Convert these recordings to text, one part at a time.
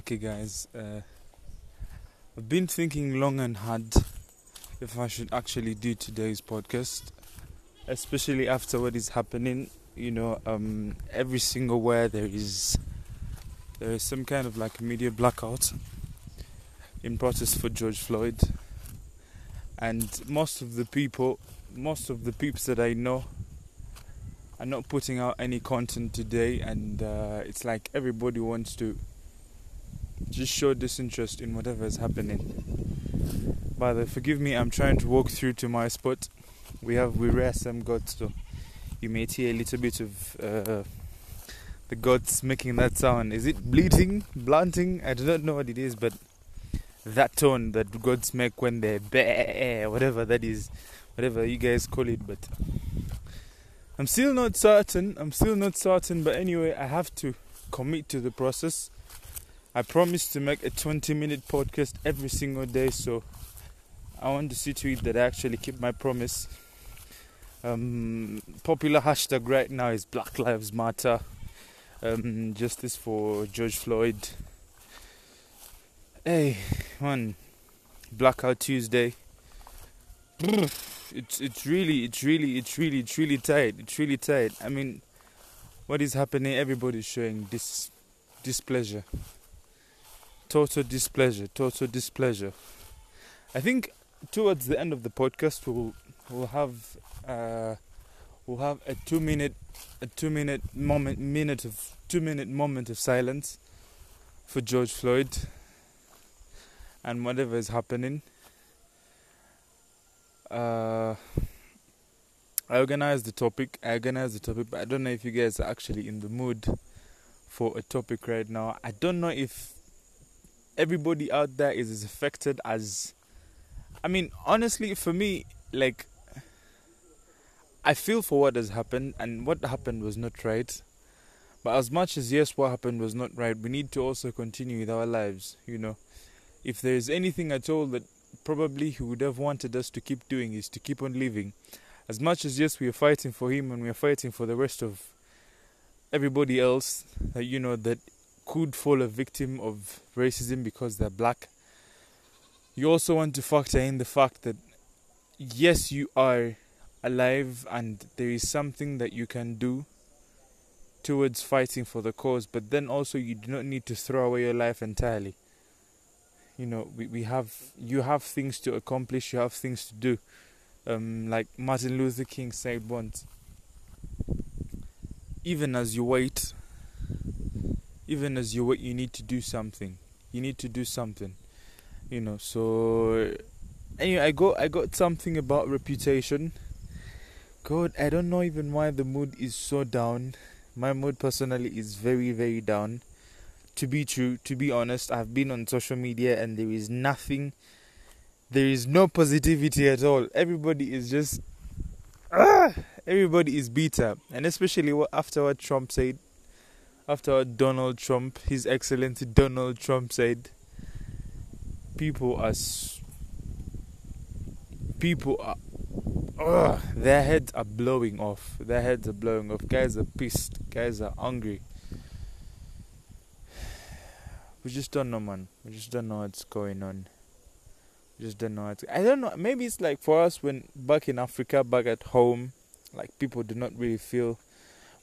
Okay, guys, uh, I've been thinking long and hard if I should actually do today's podcast, especially after what is happening. You know, um, every single where there is there is some kind of like media blackout in protest for George Floyd, and most of the people, most of the peeps that I know, are not putting out any content today, and uh, it's like everybody wants to just show disinterest in whatever is happening. By the forgive me, I'm trying to walk through to my spot. We have we rare some gods, so you may hear a little bit of uh, the gods making that sound. Is it bleating, blunting? I do not know what it is, but that tone that gods make when they whatever that is, whatever you guys call it, but. I'm still not certain. I'm still not certain, but anyway, I have to commit to the process I promise to make a 20 minute podcast every single day, so I want to see to it that I actually keep my promise. Um, popular hashtag right now is Black Lives Matter, um, justice for George Floyd. Hey, man, Blackout Tuesday. It's it's really it's really it's really it's really tight. It's really tight. I mean, what is happening? Everybody's showing this displeasure total displeasure, total displeasure. I think towards the end of the podcast we'll we'll have uh, we'll have a two minute a two minute moment minute of two minute moment of silence for George Floyd and whatever is happening. Uh, I organized the topic. I organized the topic, but I don't know if you guys are actually in the mood for a topic right now. I don't know if everybody out there is as affected as I mean, honestly, for me, like, I feel for what has happened, and what happened was not right. But as much as, yes, what happened was not right, we need to also continue with our lives, you know. If there is anything at all that probably he would have wanted us to keep doing, is to keep on living. As much as, yes, we are fighting for him and we are fighting for the rest of everybody else, you know, that could fall a victim of racism because they're black. You also want to factor in the fact that yes, you are alive and there is something that you can do towards fighting for the cause, but then also you do not need to throw away your life entirely. You know, we, we have you have things to accomplish, you have things to do. Um, like Martin Luther King said once, even as you wait even as you wait, you need to do something. You need to do something. You know, so anyway, I got I got something about reputation. God, I don't know even why the mood is so down. My mood personally is very, very down. To be true, to be honest, I've been on social media and there is nothing, there is no positivity at all. Everybody is just, ah, everybody is beat up. And especially after what Trump said after Donald Trump, His Excellency Donald Trump said, people are people are ugh, their heads are blowing off. Their heads are blowing off. Guys are pissed. Guys are angry. We just don't know, man. We just don't know what's going on. We just don't know. What's, I don't know. Maybe it's like for us when back in Africa, back at home, like people do not really feel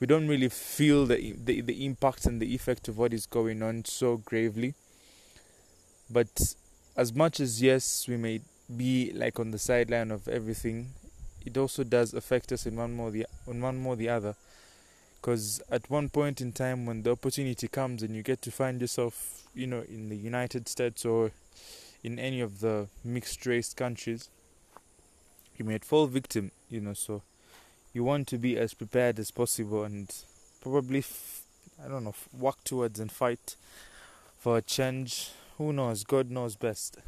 we don't really feel the, the the impact and the effect of what is going on so gravely. But as much as yes, we may be like on the sideline of everything, it also does affect us in one more the in one more the other. Because at one point in time, when the opportunity comes and you get to find yourself, you know, in the United States or in any of the mixed race countries, you may fall victim, you know. So you want to be as prepared as possible and probably f- I don't know work towards and fight for a change. Who knows? God knows best.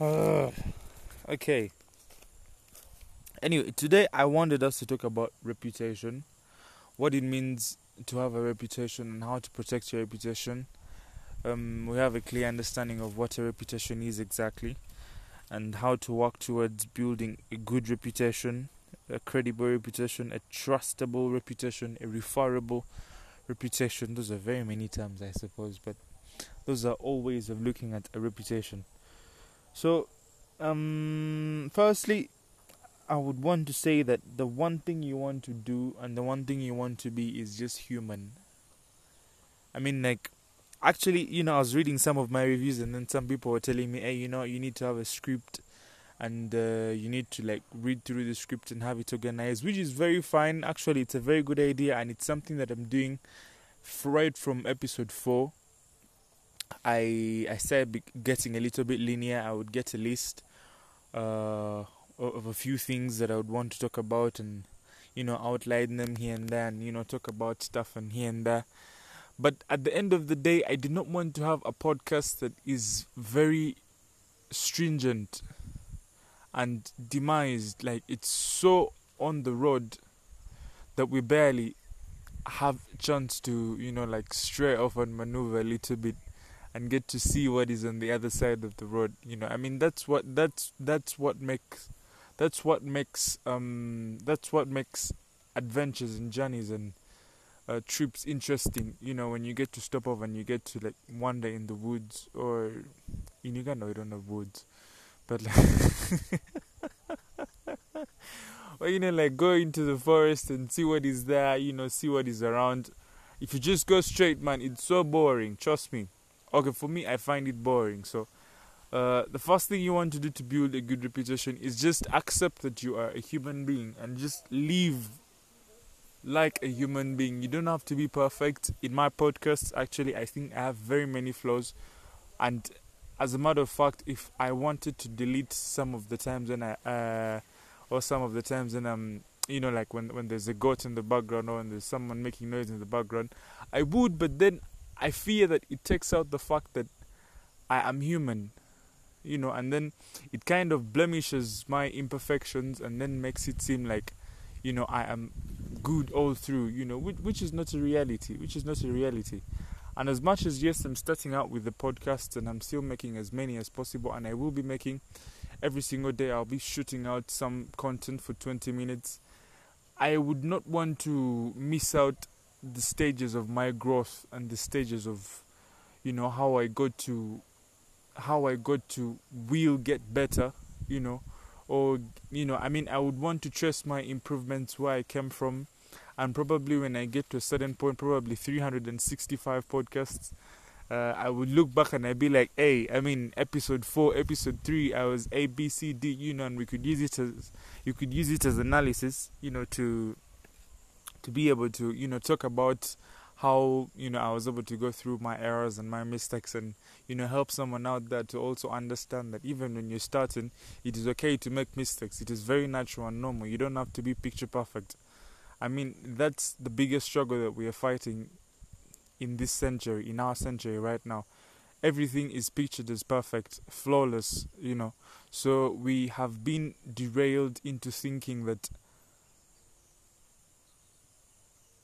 Uh, okay. Anyway, today I wanted us to talk about reputation, what it means to have a reputation, and how to protect your reputation. Um, we have a clear understanding of what a reputation is exactly, and how to work towards building a good reputation a credible reputation, a trustable reputation, a referable reputation. Those are very many terms, I suppose, but those are all ways of looking at a reputation. So, um, firstly, I would want to say that the one thing you want to do and the one thing you want to be is just human. I mean, like, actually, you know, I was reading some of my reviews, and then some people were telling me, hey, you know, you need to have a script and uh, you need to like read through the script and have it organized, which is very fine. Actually, it's a very good idea, and it's something that I'm doing right from episode four. I I started getting a little bit linear. I would get a list uh, of a few things that I would want to talk about, and you know outline them here and there, and you know talk about stuff and here and there. But at the end of the day, I did not want to have a podcast that is very stringent and demised. Like it's so on the road that we barely have chance to, you know, like stray off and maneuver a little bit and get to see what is on the other side of the road. You know, I mean that's what that's that's what makes that's what makes um that's what makes adventures and journeys and uh, trips interesting. You know, when you get to stop off and you get to like wander in the woods or in Uganda we don't have woods, but like. you know, like go into the forest and see what is there. You know, see what is around. If you just go straight, man, it's so boring. Trust me. Okay, for me, I find it boring. So. Uh, the first thing you want to do to build a good reputation is just accept that you are a human being and just live like a human being. You don't have to be perfect. In my podcast, actually, I think I have very many flaws. And as a matter of fact, if I wanted to delete some of the times when I, uh, or some of the times when I'm, you know, like when when there's a goat in the background or when there's someone making noise in the background, I would. But then I fear that it takes out the fact that I am human, you know, and then it kind of blemishes my imperfections and then makes it seem like, you know, I am good all through, you know, which, which is not a reality, which is not a reality. And as much as, yes, I'm starting out with the podcast and I'm still making as many as possible, and I will be making every single day, I'll be shooting out some content for 20 minutes. I would not want to miss out the stages of my growth and the stages of, you know, how I got to, how I got to will get better, you know, or, you know, I mean, I would want to trace my improvements where I came from and probably when I get to a certain point, probably 365 podcasts, uh, I would look back and I'd be like, hey, I mean, episode four, episode three, I was A, B, C, D, you know, and we could use it as you could use it as analysis, you know, to to be able to, you know, talk about how you know I was able to go through my errors and my mistakes and you know help someone out there to also understand that even when you're starting it is okay to make mistakes. It is very natural and normal. You don't have to be picture perfect I mean, that's the biggest struggle that we are fighting in this century, in our century right now. Everything is pictured as perfect, flawless, you know. So we have been derailed into thinking that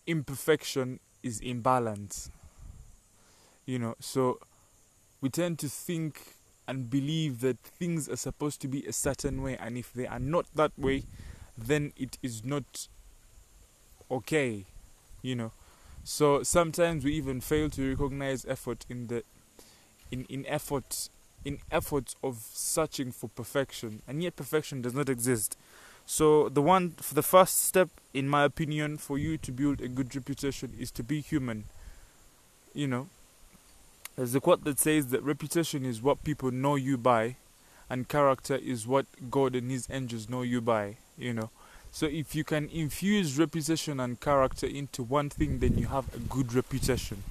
imperfection is imbalance. You know, so we tend to think and believe that things are supposed to be a certain way, and if they are not that way, then it is not okay, you know. So sometimes we even fail to recognize effort in the in in effort in efforts of searching for perfection, and yet perfection does not exist. So the one for the first step, in my opinion, for you to build a good reputation is to be human. You know, there's a quote that says that reputation is what people know you by, and character is what God and His angels know you by. You know, so if you can infuse reputation and character into one thing, then you have a good reputation.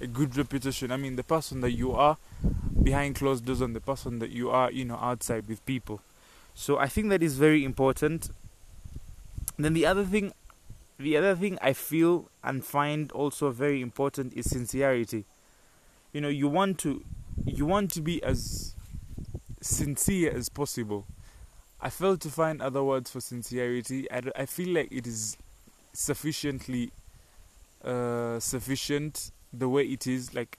A good reputation. I mean, the person that you are behind closed doors and the person that you are, you know, outside with people. So I think that is very important. Then the other thing, the other thing I feel and find also very important is sincerity. You know, you want to, you want to be as sincere as possible I fail to find other words for sincerity. I, I feel like it is sufficiently uh, sufficient the way it is. Like,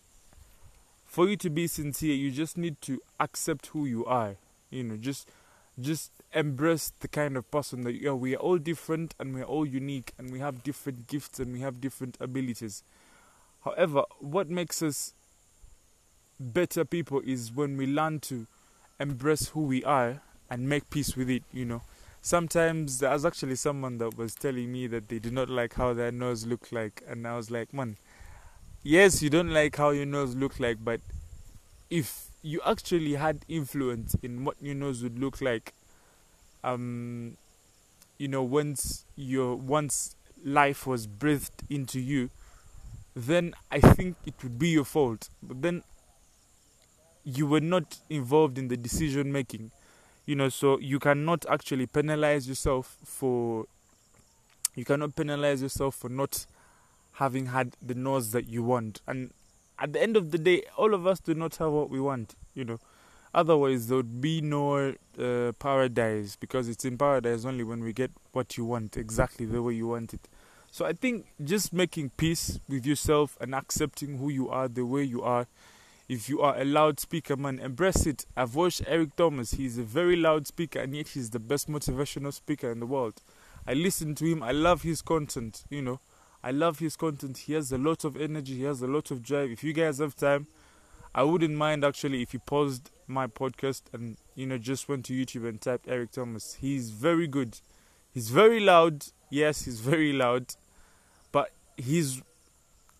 for you to be sincere, you just need to accept who you are. You know, just just embrace the kind of person that you are. We are all different and we are all unique and we have different gifts and we have different abilities. However, what makes us better people is when we learn to embrace who we are and make peace with it, you know. Sometimes there was actually someone that was telling me that they did not like how their nose looked like, and I was like, man, yes, you don't like how your nose looked like, but if you actually had influence in what your nose would look like, um, you know, once your once life was breathed into you, then I think it would be your fault. But then you were not involved in the decision making you know so you cannot actually penalize yourself for you cannot penalize yourself for not having had the nose that you want. And at the end of the day all of us do not have what we want you know. Otherwise there would be no uh, paradise because it's in paradise only when we get what you want exactly the way you want it. So i think just making peace with yourself and accepting who you are the way you are if you are a loudspeaker, man, embrace it. I've watched Eric Thomas. He's a very loud speaker, and yet he's the best motivational speaker in the world. I listen to him. I love his content. You know, I love his content. He has a lot of energy. He has a lot of drive. If you guys have time, I wouldn't mind actually if you paused my podcast and you know just went to YouTube and typed Eric Thomas. He's very good. He's very loud. Yes, he's very loud, but he's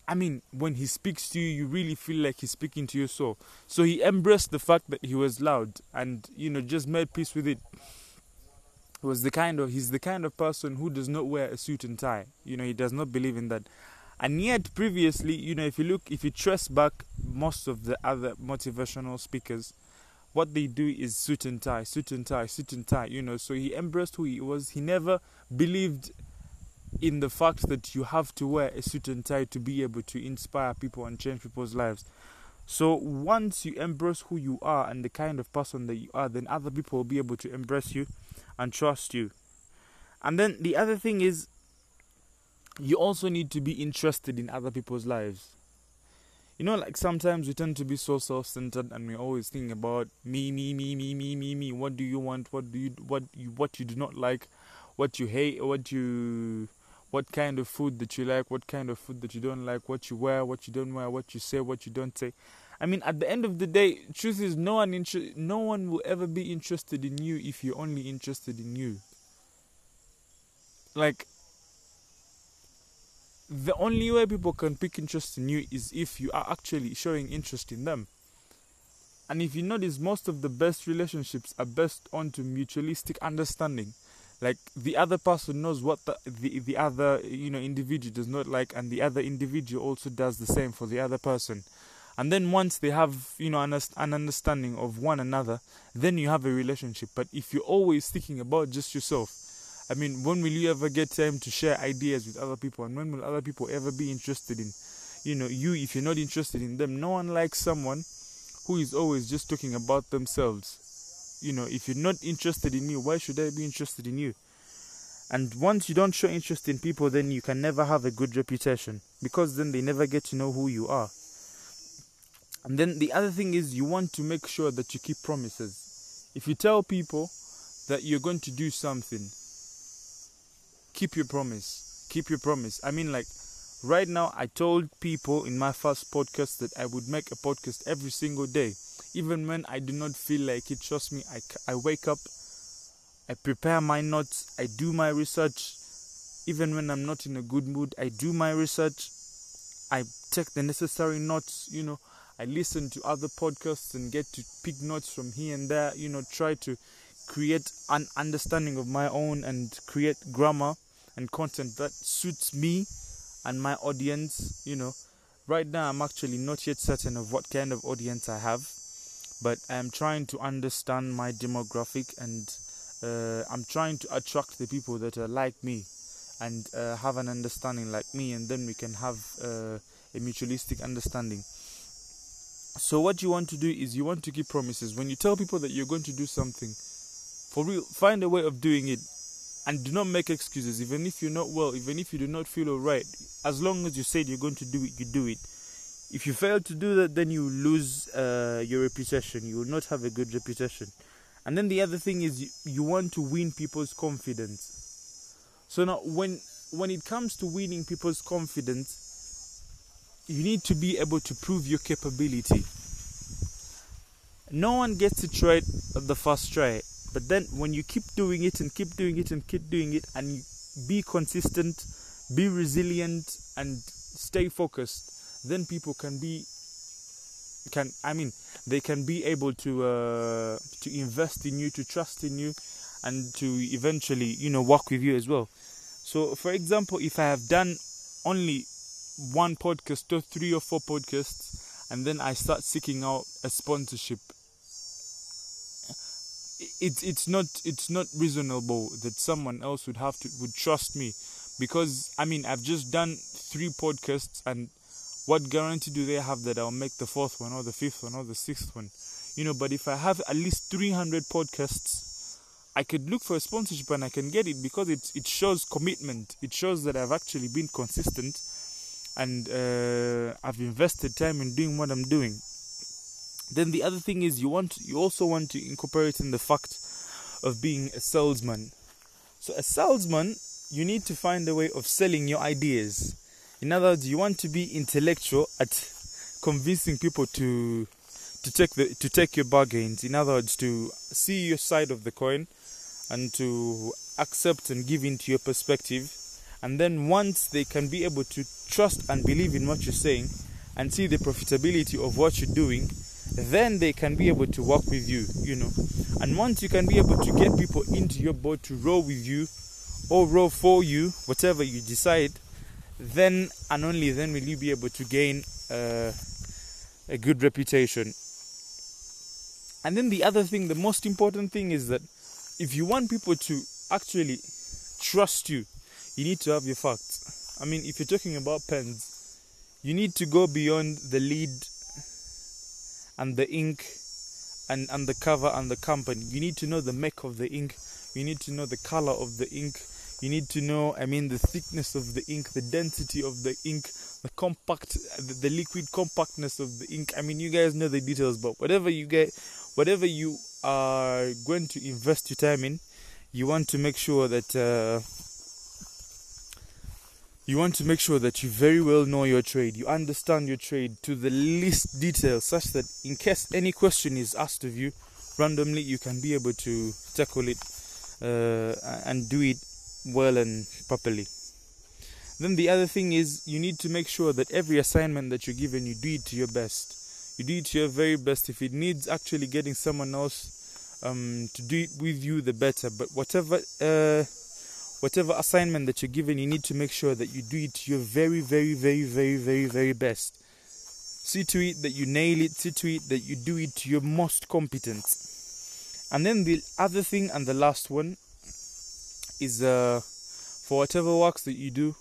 I mean, when he speaks to you, you really feel like he's speaking to your soul. So he embraced the fact that he was loud and, you know, just made peace with it. He was the kind of he's the kind of person who does not wear a suit and tie. You know, he does not believe in that. And yet previously, you know, if you look if you trace back most of the other motivational speakers, what they do is suit and tie, suit and tie, suit and tie, you know. So he embraced who he was. He never believed in the fact that you have to wear a suit and tie to be able to inspire people and change people's lives. So once you embrace who you are and the kind of person that you are, then other people will be able to embrace you and trust you. And then the other thing is you also need to be interested in other people's lives. You know, like sometimes we tend to be so self-centered, and we always think about me, me, me, me, me, me, me. What do you want? What do you what you what you do not like? What you hate? What you what kind of food that you like, what kind of food that you don't like, what you wear, what you don't wear, what you say, what you don't say. I mean, at the end of the day, truth is, no one inter- no one will ever be interested in you if you're only interested in you. Like, the only way people can pick interest in you is if you are actually showing interest in them. And if you notice, most of the best relationships are based on to mutualistic understanding like the other person knows what the, the the other you know individual does not like and the other individual also does the same for the other person. And then once they have you know an, an understanding of one another then you have a relationship. But if you're always thinking about just yourself i mean when will you ever get time to share ideas with other people? And when will other people ever be interested in you know you if you're not interested in them? No one likes someone who is always just talking about themselves you know, if you're not interested in me, why should I be interested in you? And once you don't show interest in people, then you can never have a good reputation because then they never get to know who you are. And then the other thing is, you want to make sure that you keep promises. If you tell people that you're going to do something, keep your promise. Keep your promise. I mean, like, right now, I told people in my first podcast that I would make a podcast every single day even when I do not feel like it. Trust me, I, I wake up, I prepare my notes, I do my research. Even when I'm not in a good mood, I do my research. I take the necessary notes, you know. I listen to other podcasts and get to pick notes from here and there, you know, try to create an understanding of my own and create grammar and content that suits me and my audience, you know. Right now, I'm actually not yet certain of what kind of audience I have but I'm trying to understand my demographic and uh, I'm trying to attract the people that are like me and uh, have an understanding like me, and then we can have uh, a mutualistic understanding. So, what you want to do is you want to keep promises. When you tell people that you're going to do something, for real, find a way of doing it and do not make excuses. Even if you're not well, even if you do not feel alright, as long as you said you're going to do it, you do it if you fail to do that, then you lose uh, your reputation. You will not have a good reputation. And then the other thing is you, you want to win people's confidence. So now when when it comes to winning people's confidence, you need to be able to prove your capability. No one gets it right at the first try, but then when you keep doing it and keep doing it and keep doing it and be consistent, be resilient and stay focused, then people can be can I mean they can be able to uh, to invest in you, to trust in you, and to eventually you know work with you as well. So, for example, if I have done only one podcast or three or four podcasts, and then I start seeking out a sponsorship, it's it's not it's not reasonable that someone else would have to would trust me, because I mean I've just done three podcasts and what guarantee do they have that I'll make the fourth one or the fifth one or the sixth one? You know, but if I have at least 300 podcasts, I could look for a sponsorship and I can get it because it it shows commitment. It shows that I've actually been consistent and uh, I've invested time in doing what I'm doing. Then the other thing is you want you also want to incorporate in the fact of being a salesman. So a salesman, you need to find a way of selling your ideas in other words, you want to be intellectual at convincing people to to take the to take your bargains. In other words, to see your side of the coin and to accept and give into your perspective. And then once they can be able to trust and believe in what you're saying and see the profitability of what you're doing, then they can be able to work with you, you know. And once you can be able to get people into your boat to row with you or row for you, whatever you decide, then and only then will you be able to gain uh, a good reputation. And then the other thing, the most important thing is that if you want people to actually trust you, you need to have your facts. I mean, if you're talking about pens, you need to go beyond the lead and the ink and, and the cover and the company. You need to know the make of the ink, you need to know the color of the ink, you need to know i mean the thickness of the ink the density of the ink the compact the, the, liquid compactness of the ink. I mean you guys know the details but whatever you get whatever you are going to invest your time in you want to make sure that uh, you want to make sure that you very well know your trade. You understand your trade to the least detail such that in case any question is asked of you randomly you can be able to tackle it uh, and do it well and properly. Then the other thing is you need to make sure that every assignment that you're given, you do it to your best. You do it to your very best. If it needs actually getting someone else um, to do it with you, the better. But whatever uh, whatever assignment that you're given, you need to make sure that you do it to your very, very, very, very, very, very best. See to it that you nail it. See to it that you do it to your most competence. And then the other thing and the last one is uh, for whatever works that you do,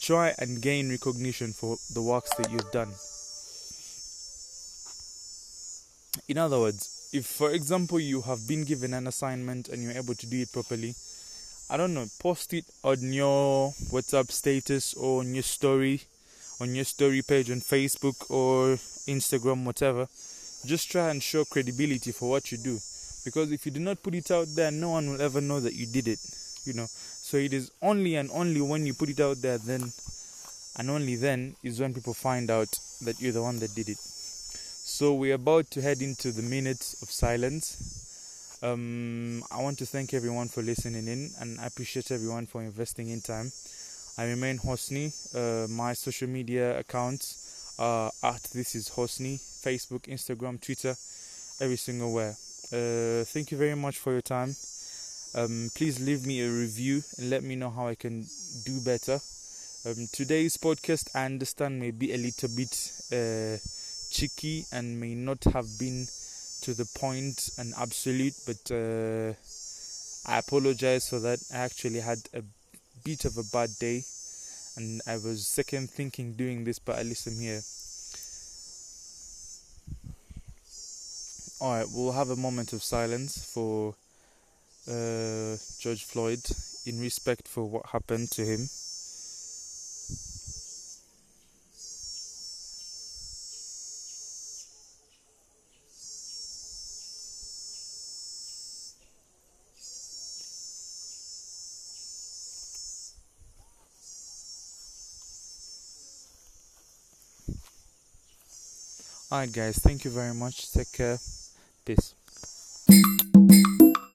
try and gain recognition for the works that you've done. In other words, if for example you have been given an assignment and you're able to do it properly, I don't know, post it on your WhatsApp status or on your story, on your story page on Facebook or Instagram, whatever. Just try and show credibility for what you do. Because if you do not put it out there, no one will ever know that you did it you know. So it is only and only when you put it out there then and only then is when people find out that you're the one that did it. So we're about to head into the minutes of silence. Um, i want to thank everyone for listening in and i appreciate everyone for investing in time. I remain hosni. Uh, my social media accounts are at this is hosni facebook instagram twitter every single where. Uh, thank you very much for your time um, please leave me a review and let me know how I can do better. Um, today's podcast, I understand, may be a little bit uh, cheeky and may not have been to the point and absolute, but uh, I apologize for that. I actually had a bit of a bad day and I was second thinking doing this, but at least I'm here. Alright, we'll have a moment of silence for uh, George Floyd in respect for what happened to him. Alright guys, thank you very much. Take care. Peace.